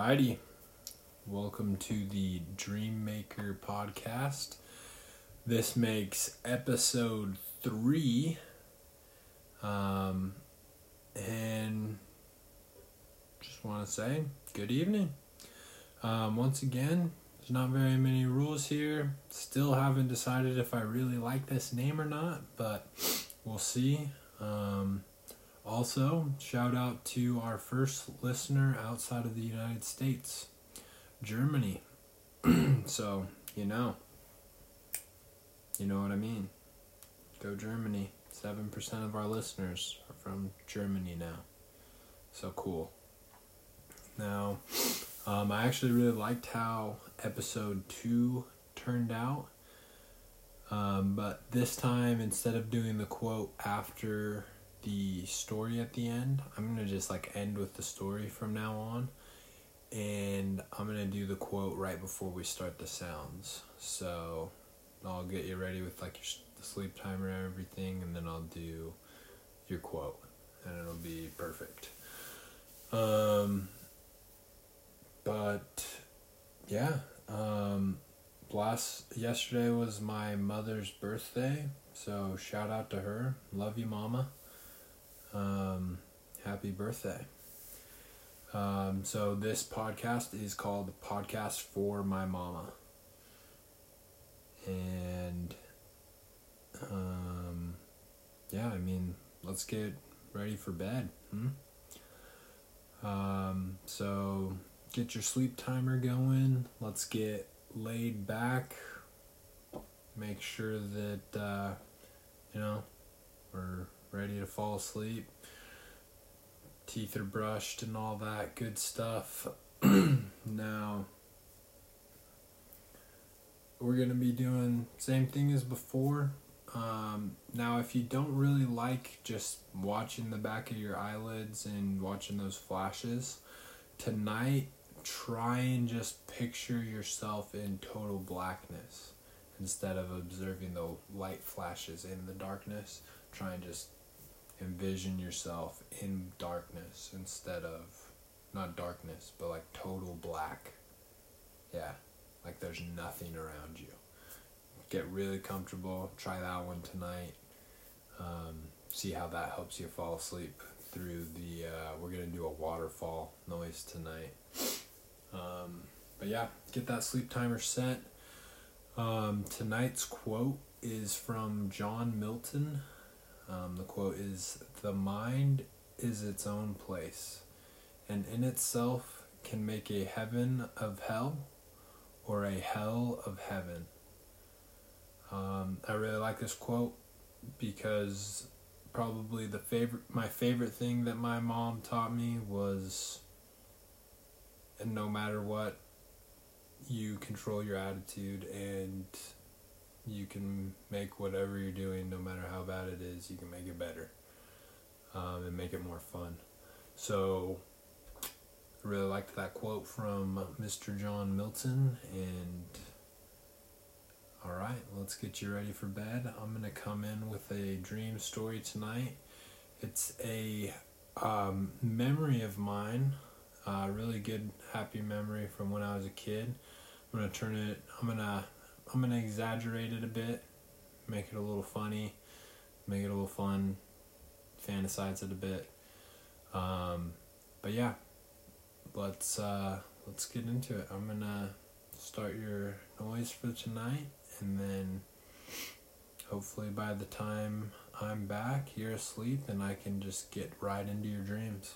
Alrighty. Welcome to the Dream Maker podcast. This makes episode three. Um, and just want to say good evening. Um, once again, there's not very many rules here. Still haven't decided if I really like this name or not, but we'll see. Um, also, shout out to our first listener outside of the United States, Germany. so, you know. You know what I mean. Go Germany. 7% of our listeners are from Germany now. So cool. Now, um, I actually really liked how episode 2 turned out. Um, but this time, instead of doing the quote after the story at the end, I'm going to just like end with the story from now on. And I'm going to do the quote right before we start the sounds. So I'll get you ready with like your sleep timer and everything, and then I'll do your quote, and it'll be perfect. Um, but yeah, um, last yesterday was my mother's birthday, so shout out to her. Love you, mama. Um, happy birthday. Um, so this podcast is called Podcast for My Mama. And um, yeah, I mean, let's get ready for bed. Hmm? Um, so get your sleep timer going. Let's get laid back. Make sure that, uh, you know, we're ready to fall asleep. Teeth are brushed and all that good stuff. now, we're going to be doing same thing as before. Um, now, if you don't really like just watching the back of your eyelids and watching those flashes, tonight try and just picture yourself in total blackness instead of observing the light flashes in the darkness. Try and just envision yourself in darkness instead of not darkness, but like total black. Yeah, like there's nothing around you get really comfortable. Try that one tonight. Um, see how that helps you fall asleep through the. Uh, we're gonna do a waterfall noise tonight. Um, but yeah, get that sleep timer set. Um, tonight's quote is from John Milton. Um, the quote is The mind is its own place, and in itself can make a heaven of hell or a hell of heaven. Um, I really like this quote because probably the favorite my favorite thing that my mom taught me was and no matter what you control your attitude and you can make whatever you're doing no matter how bad it is you can make it better um, and make it more fun so i really liked that quote from mr john milton and all right, let's get you ready for bed. I'm going to come in with a dream story tonight. It's a um, memory of mine, a really good, happy memory from when I was a kid. I'm going to turn it, I'm going to, I'm to exaggerate it a bit, make it a little funny, make it a little fun, fantasize it a bit. Um, but yeah, let's, uh, let's get into it. I'm to start your noise for tonight and then hopefully by the time I'm back, you're asleep, and I can just get right into your dreams.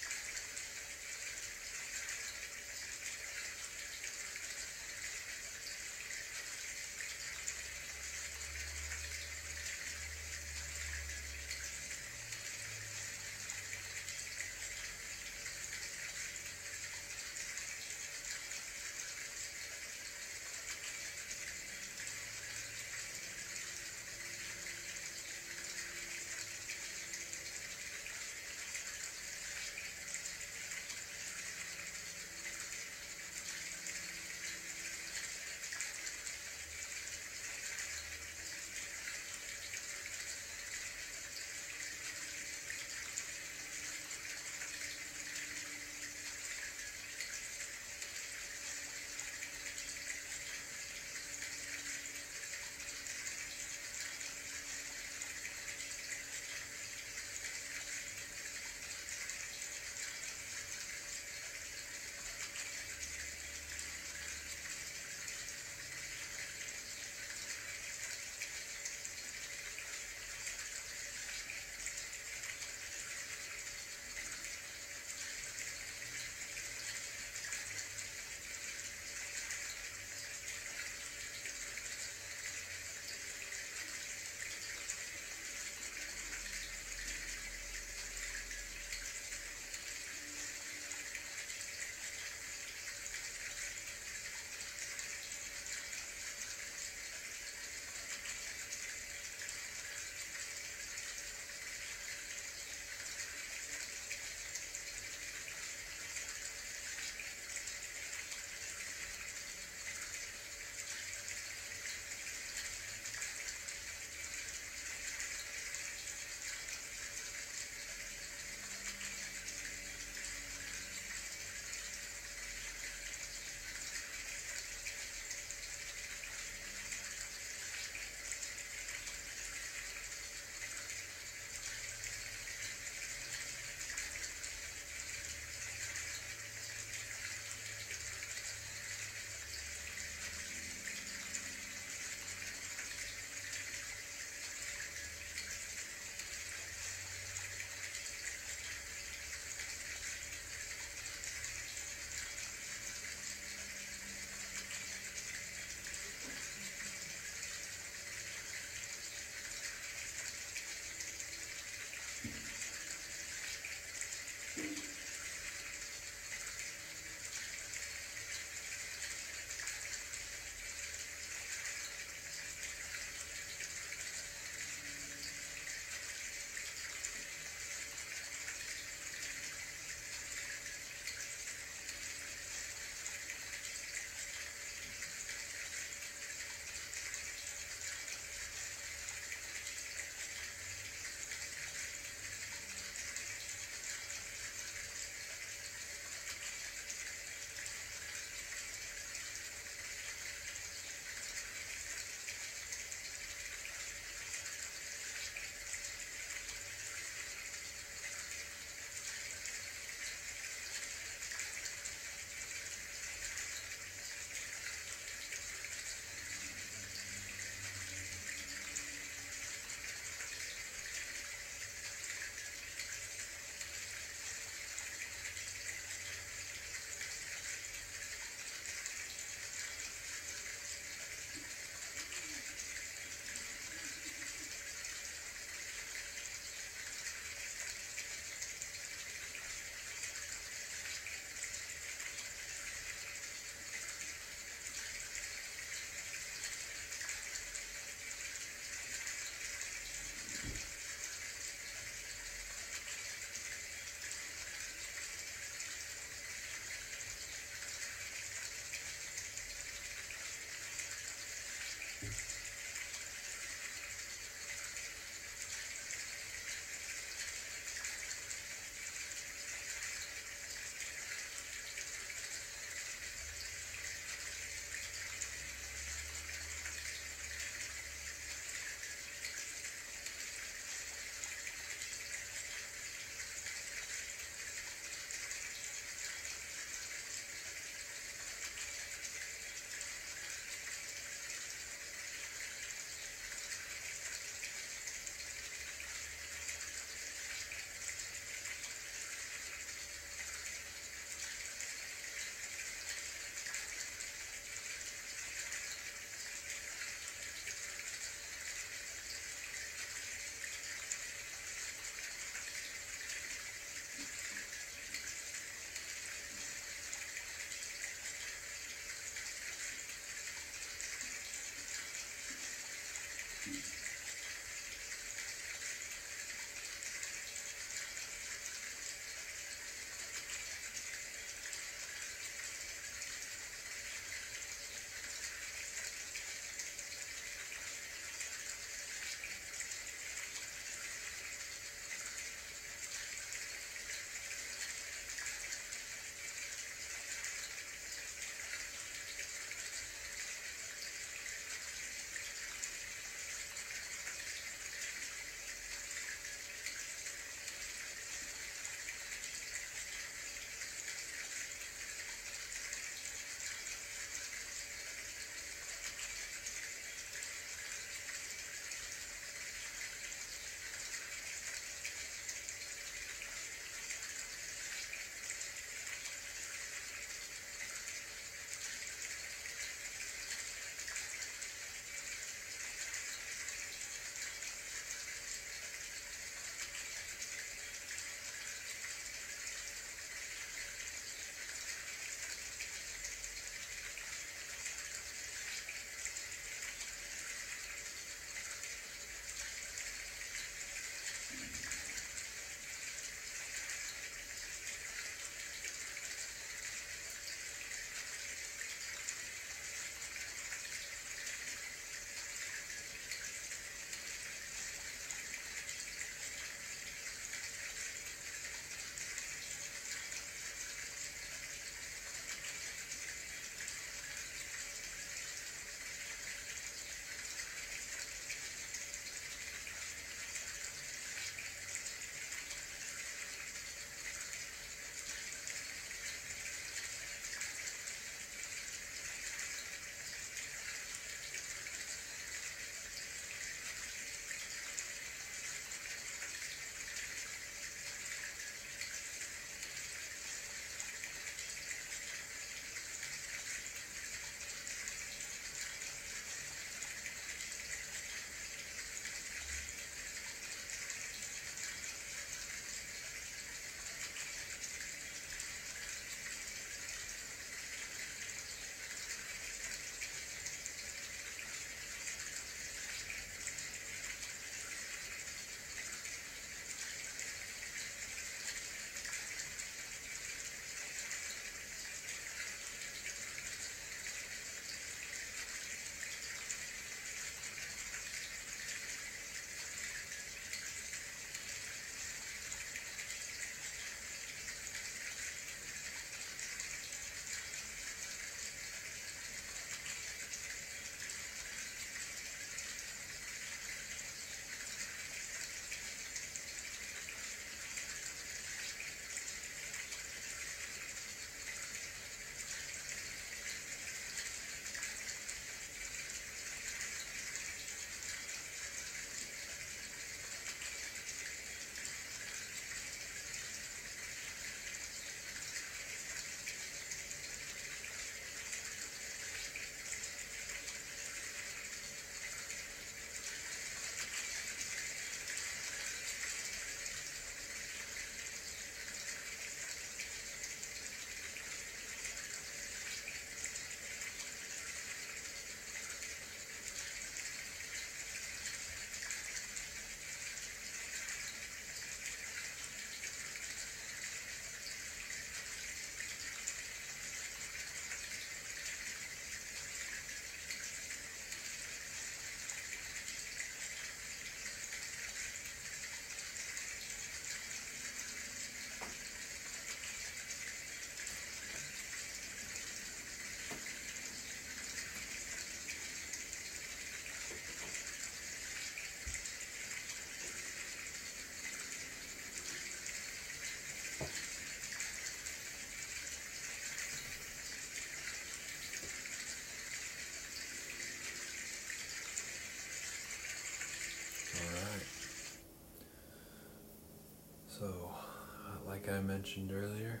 Like I mentioned earlier,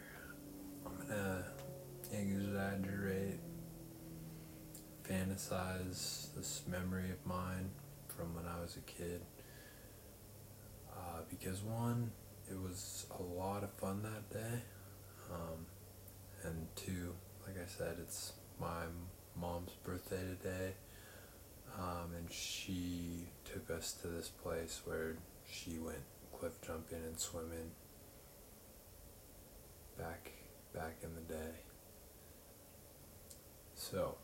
I'm gonna exaggerate, fantasize this memory of mine from when I was a kid. Uh, because one, it was a lot of fun that day, um, and two, like I said, it's my mom's birthday today, um, and she took us to this place where she went cliff jumping and swimming back back in the day. So,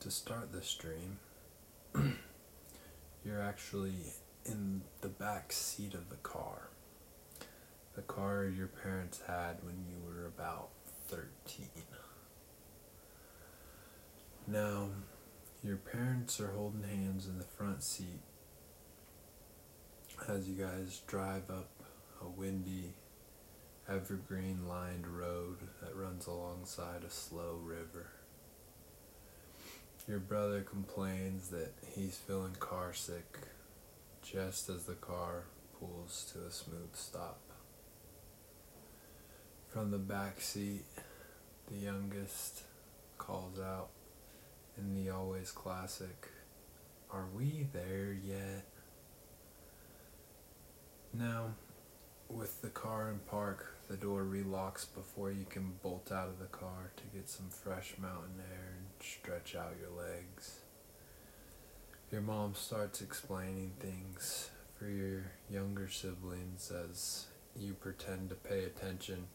to start the stream, you're actually in the back seat of the car. The car your parents had when you were about 13. Now, your parents are holding hands in the front seat as you guys drive up a windy, evergreen lined road that runs alongside a slow river. Your brother complains that he's feeling car sick just as the car pulls to a smooth stop. From the back seat, the youngest calls out in the always classic, Are we there yet? Now, with the car in park, the door relocks before you can bolt out of the car to get some fresh mountain air and stretch out your legs. Your mom starts explaining things for your younger siblings as you pretend to pay attention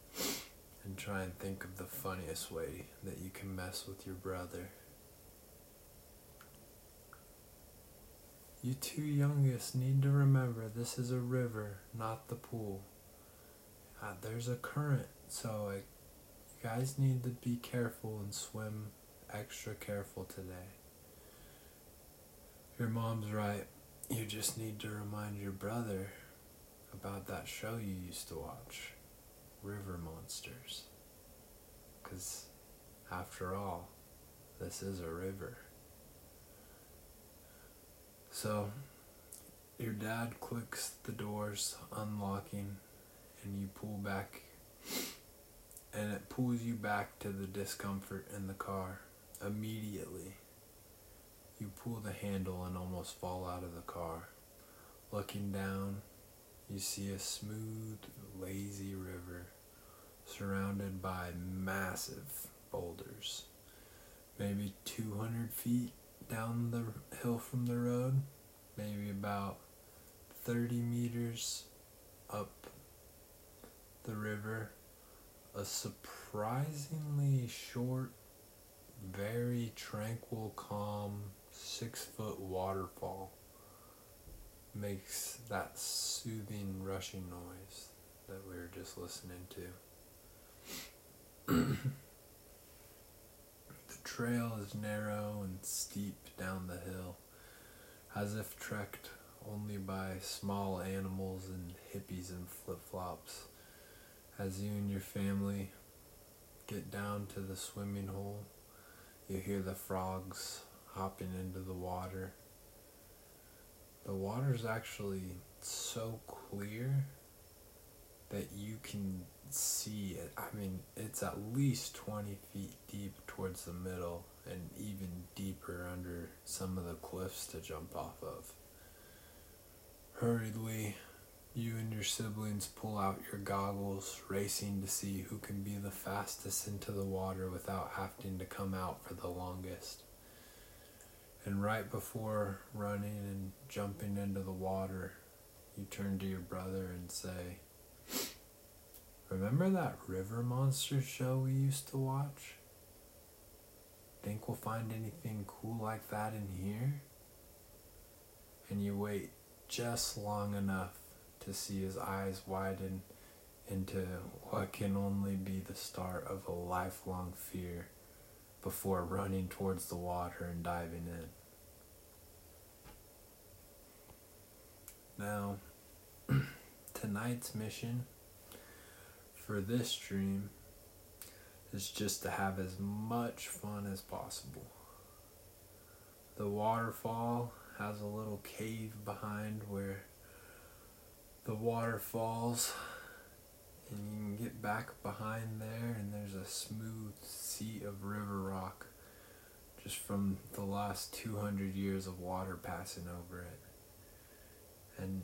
and try and think of the funniest way that you can mess with your brother. You two youngest need to remember this is a river, not the pool. Uh, there's a current, so you guys need to be careful and swim extra careful today. Your mom's right. You just need to remind your brother about that show you used to watch, River Monsters. Because, after all, this is a river. So, your dad clicks the doors, unlocking, and you pull back, and it pulls you back to the discomfort in the car immediately. You pull the handle and almost fall out of the car. Looking down, you see a smooth, lazy river surrounded by massive boulders. Maybe 200 feet down the hill from the road, maybe about 30 meters up the river, a surprisingly short, very tranquil, calm, six foot waterfall makes that soothing, rushing noise that we were just listening to. trail is narrow and steep down the hill, as if trekked only by small animals and hippies in flip flops. As you and your family get down to the swimming hole, you hear the frogs hopping into the water. The water's actually so clear that you can see it. I mean, it's at least 20 feet deep towards the middle and even deeper under some of the cliffs to jump off of. Hurriedly, you and your siblings pull out your goggles, racing to see who can be the fastest into the water without having to come out for the longest. And right before running and jumping into the water, you turn to your brother and say, Remember that river monster show we used to watch? Think we'll find anything cool like that in here? And you wait just long enough to see his eyes widen into what can only be the start of a lifelong fear before running towards the water and diving in. Now, tonight's mission for this stream is just to have as much fun as possible. The waterfall has a little cave behind where the water falls and you can get back behind there, and there's a smooth seat of river rock just from the last 200 years of water passing over it. And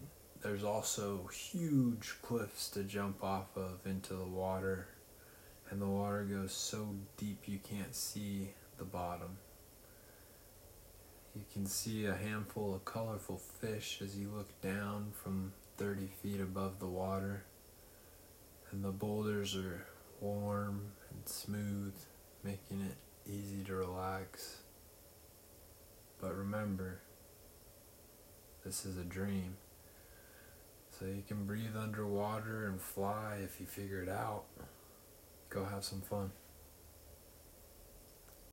there's also huge cliffs to jump off of into the water, and the water goes so deep you can't see the bottom. You can see a handful of colorful fish as you look down from 30 feet above the water, and the boulders are warm and smooth, making it easy to relax. But remember, this is a dream. So you can breathe underwater and fly if you figure it out. Go have some fun.